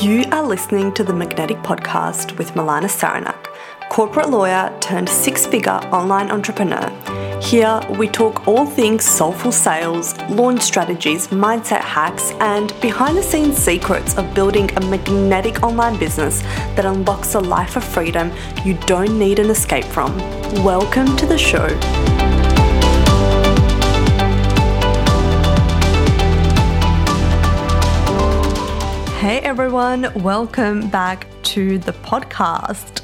You are listening to the Magnetic Podcast with Milana Saranak, corporate lawyer turned six figure online entrepreneur. Here, we talk all things soulful sales, launch strategies, mindset hacks, and behind the scenes secrets of building a magnetic online business that unlocks a life of freedom you don't need an escape from. Welcome to the show. Hey everyone, welcome back to the podcast.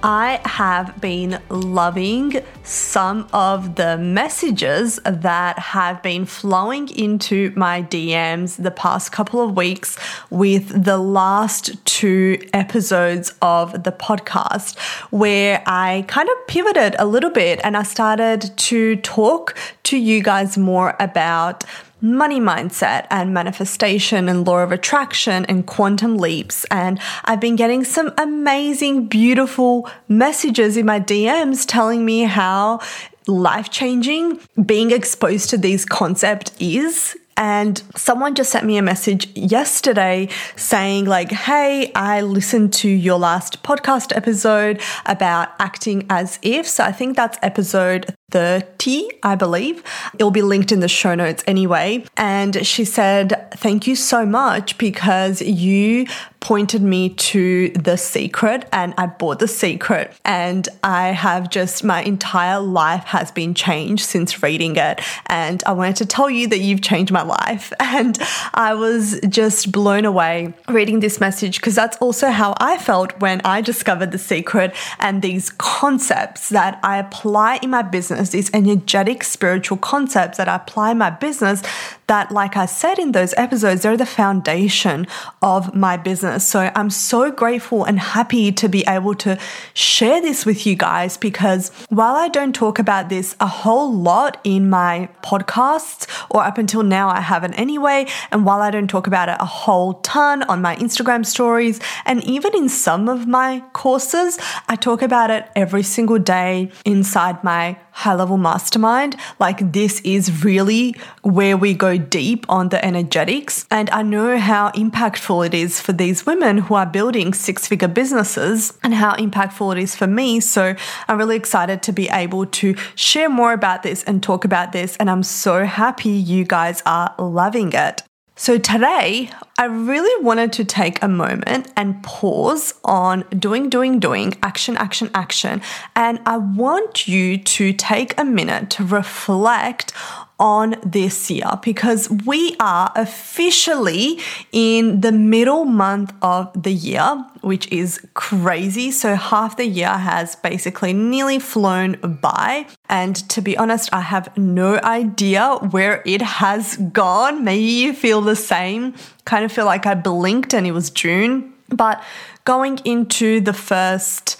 I have been loving some of the messages that have been flowing into my DMs the past couple of weeks with the last two episodes of the podcast, where I kind of pivoted a little bit and I started to talk to you guys more about money mindset and manifestation and law of attraction and quantum leaps. And I've been getting some amazing, beautiful messages in my DMs telling me how life changing being exposed to these concepts is and someone just sent me a message yesterday saying, like, hey, I listened to your last podcast episode about acting as if. So I think that's episode 30, I believe. It'll be linked in the show notes anyway. And she said, Thank you so much because you pointed me to the secret and I bought the secret. And I have just, my entire life has been changed since reading it. And I wanted to tell you that you've changed my life. And I was just blown away reading this message because that's also how I felt when I discovered the secret and these concepts that I apply in my business, these energetic spiritual concepts that I apply in my business that, like I said in those episodes, they're the foundation of my business. So I'm so grateful and happy to be able to share this with you guys because while I don't talk about this a whole lot in my podcasts, or up until now I haven't anyway, and while I don't talk about it a whole ton on my Instagram stories, and even in some of my courses, I talk about it every single day inside my high level mastermind. Like, this is really where we go deep on the energetics. And I know how impactful it is for these women who are building six figure businesses and how impactful it is for me. So I'm really excited to be able to share more about this and talk about this. And I'm so happy you guys are loving it. So today, I really wanted to take a moment and pause on doing, doing, doing, action, action, action. And I want you to take a minute to reflect on this year because we are officially in the middle month of the year, which is crazy. So, half the year has basically nearly flown by. And to be honest, I have no idea where it has gone. Maybe you feel the same. Kind of feel like I blinked and it was June. But going into the first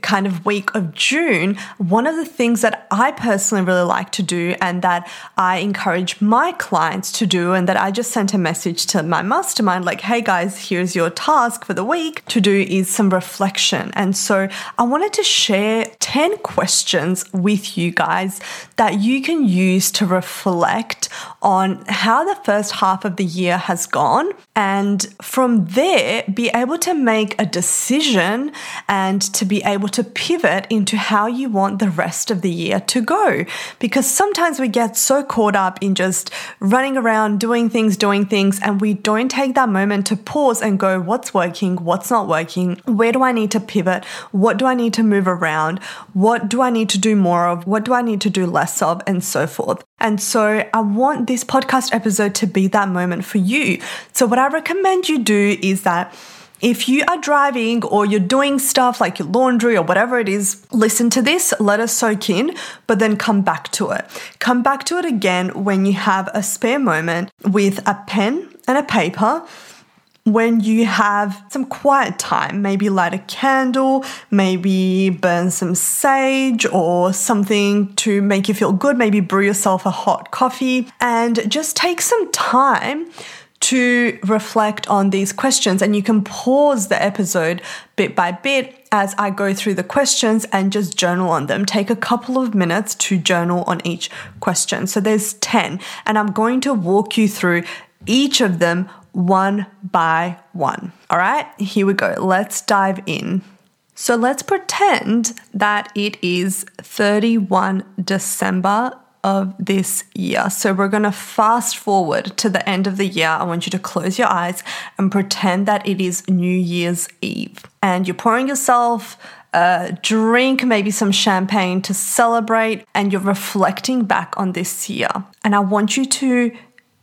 kind of week of June, one of the things that I personally really like to do and that I encourage my clients to do, and that I just sent a message to my mastermind like, hey guys, here's your task for the week to do is some reflection. And so I wanted to share 10 questions with you guys that you can use to reflect on how the first half of the year has gone. And from there, be able to make a decision and to be able to pivot into how you want the rest of the year to go. Because sometimes we get so caught up in just running around, doing things, doing things, and we don't take that moment to pause and go, what's working? What's not working? Where do I need to pivot? What do I need to move around? What do I need to do more of? What do I need to do less And so forth. And so I want this podcast episode to be that moment for you. So, what I recommend you do is that if you are driving or you're doing stuff like your laundry or whatever it is, listen to this, let us soak in, but then come back to it. Come back to it again when you have a spare moment with a pen and a paper when you have some quiet time, maybe light a candle, maybe burn some sage or something to make you feel good, maybe brew yourself a hot coffee, and just take some time to reflect on these questions. And you can pause the episode bit by bit as I go through the questions and just journal on them. Take a couple of minutes to journal on each question. So there's 10, and I'm going to walk you through each of them one by one. All right, here we go. Let's dive in. So let's pretend that it is 31 December of this year. So we're going to fast forward to the end of the year. I want you to close your eyes and pretend that it is New Year's Eve. And you're pouring yourself a drink, maybe some champagne to celebrate, and you're reflecting back on this year. And I want you to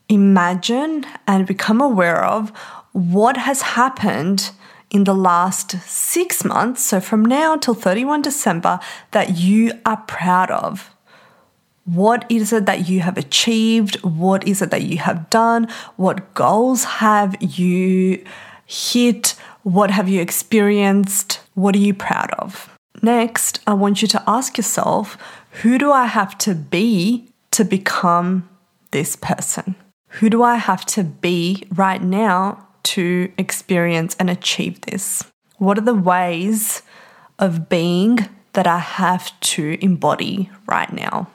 imagine and become aware of what has happened in the last six months, so from now till 31 December, that you are proud of. What is it that you have achieved? What is it that you have done? What goals have you hit? What have you experienced? What are you proud of? Next, I want you to ask yourself who do I have to be to become this person? Who do I have to be right now to experience and achieve this? What are the ways of being that I have to embody right now?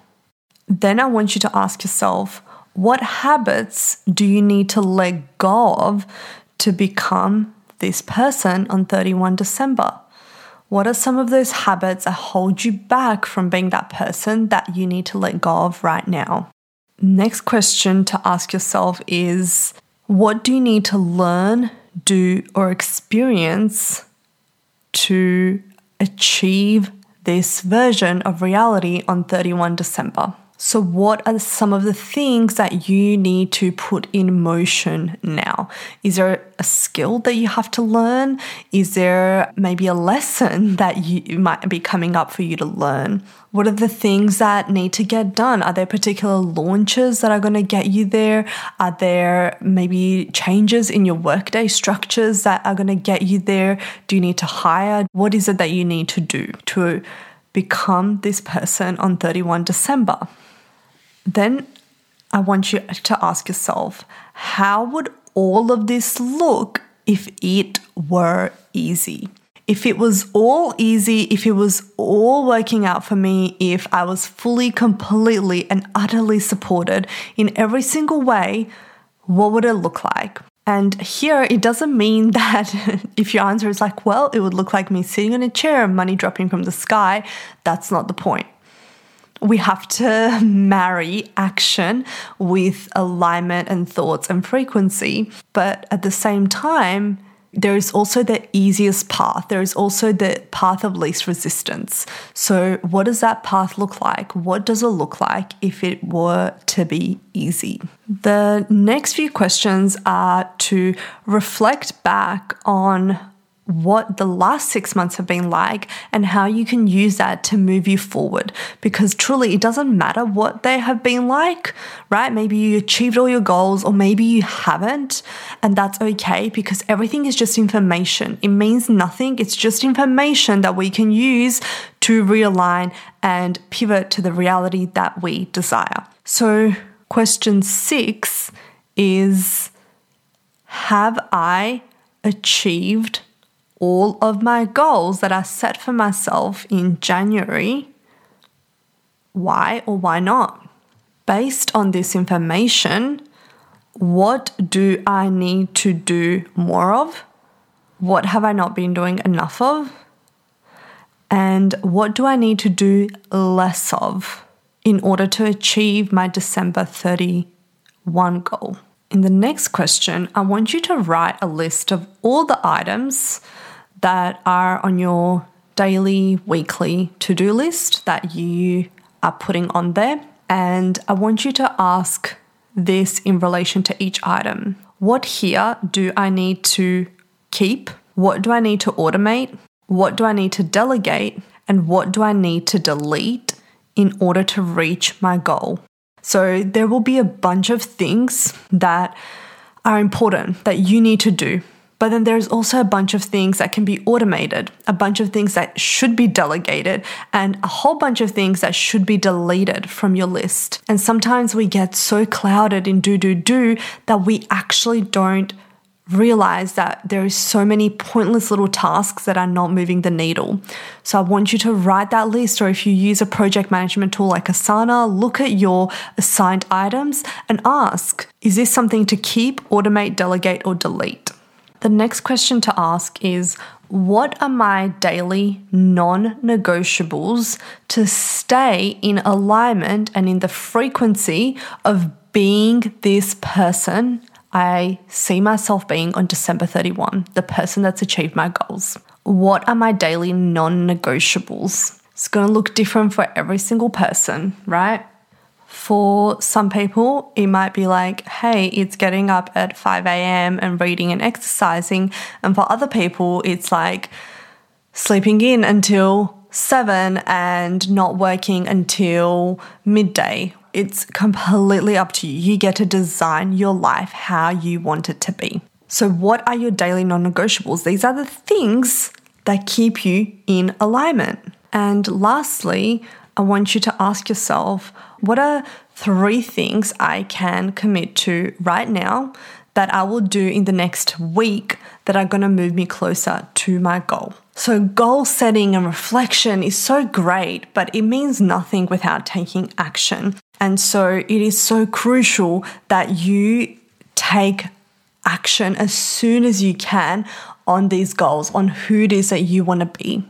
Then I want you to ask yourself what habits do you need to let go of to become this person on 31 December? What are some of those habits that hold you back from being that person that you need to let go of right now? Next question to ask yourself is what do you need to learn, do, or experience to achieve this version of reality on 31 December? So, what are some of the things that you need to put in motion now? Is there a skill that you have to learn? Is there maybe a lesson that you might be coming up for you to learn? What are the things that need to get done? Are there particular launches that are going to get you there? Are there maybe changes in your workday structures that are going to get you there? Do you need to hire? What is it that you need to do to become this person on 31 December? Then I want you to ask yourself how would all of this look if it were easy? If it was all easy, if it was all working out for me, if I was fully, completely, and utterly supported in every single way, what would it look like? And here it doesn't mean that if your answer is like, well, it would look like me sitting in a chair money dropping from the sky, that's not the point we have to marry action with alignment and thoughts and frequency. But at the same time, there is also the easiest path. There is also the path of least resistance. So, what does that path look like? What does it look like if it were to be easy? The next few questions are to reflect back on what the last six months have been like and how you can use that to move you forward. Because truly, it doesn't matter what they have been like, right? Maybe you achieved all your goals, or maybe you haven't, and that's okay because everything is just information. It means nothing, it's just information that we can use to realign and pivot to the reality that we desire. So, question six is Have I achieved? All of my goals that I set for myself in January. Why or why not? Based on this information, what do I need to do more of? What have I not been doing enough of? And what do I need to do less of in order to achieve my December 31 goal? In the next question, I want you to write a list of all the items that are on your daily, weekly to do list that you are putting on there. And I want you to ask this in relation to each item. What here do I need to keep? What do I need to automate? What do I need to delegate? And what do I need to delete in order to reach my goal? So there will be a bunch of things that are important that you need to do but then there's also a bunch of things that can be automated, a bunch of things that should be delegated, and a whole bunch of things that should be deleted from your list. And sometimes we get so clouded in do, do, do that we actually don't realize that there is so many pointless little tasks that are not moving the needle. So I want you to write that list or if you use a project management tool like Asana, look at your assigned items and ask, is this something to keep, automate, delegate or delete? The next question to ask is what are my daily non negotiables to stay in alignment and in the frequency of being this person I see myself being on December 31, the person that's achieved my goals. What are my daily non negotiables? It's going to look different for every single person, right? For some people, it might be like, hey, it's getting up at 5 a.m. and reading and exercising. And for other people, it's like sleeping in until 7 and not working until midday it's completely up to you. You get to design your life how you want it to be. So, what are your daily non negotiables? These are the things that keep you in alignment. And lastly, I want you to ask yourself what are three things I can commit to right now that I will do in the next week that are going to move me closer to my goal? So, goal setting and reflection is so great, but it means nothing without taking action. And so it is so crucial that you take action as soon as you can on these goals, on who it is that you want to be.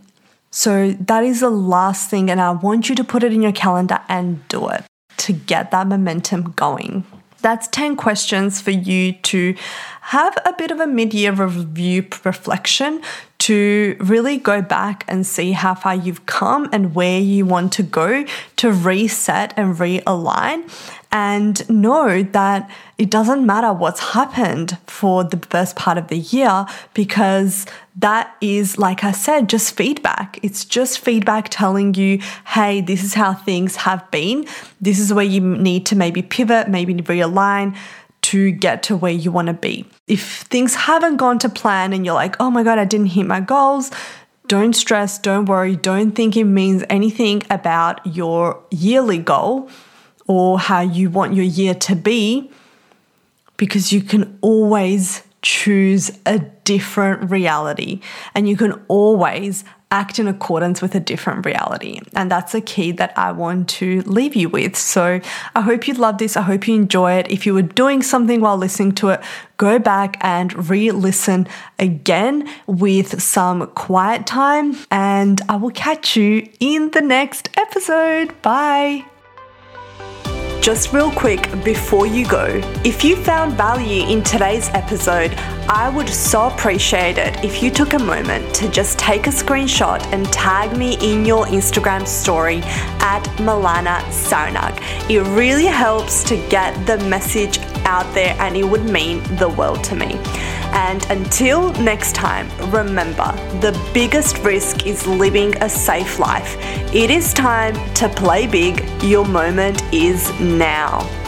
So that is the last thing, and I want you to put it in your calendar and do it to get that momentum going. That's 10 questions for you to have a bit of a mid year review reflection to really go back and see how far you've come and where you want to go to reset and realign and know that it doesn't matter what's happened for the first part of the year because that is, like I said, just feedback. It's just feedback telling you, hey, this is how things have been. This is where you need to maybe pivot, maybe realign to get to where you want to be. If things haven't gone to plan and you're like, oh my God, I didn't hit my goals, don't stress, don't worry, don't think it means anything about your yearly goal or how you want your year to be because you can always choose a different reality and you can always act in accordance with a different reality. And that's a key that I want to leave you with. So I hope you love this. I hope you enjoy it. If you were doing something while listening to it, go back and re listen again with some quiet time. And I will catch you in the next episode. Bye. Just real quick before you go, if you found value in today's episode, I would so appreciate it if you took a moment to just take a screenshot and tag me in your Instagram story at Milana Sarnak. It really helps to get the message out there and it would mean the world to me. And until next time, remember the biggest risk is living a safe life. It is time to play big. Your moment is now.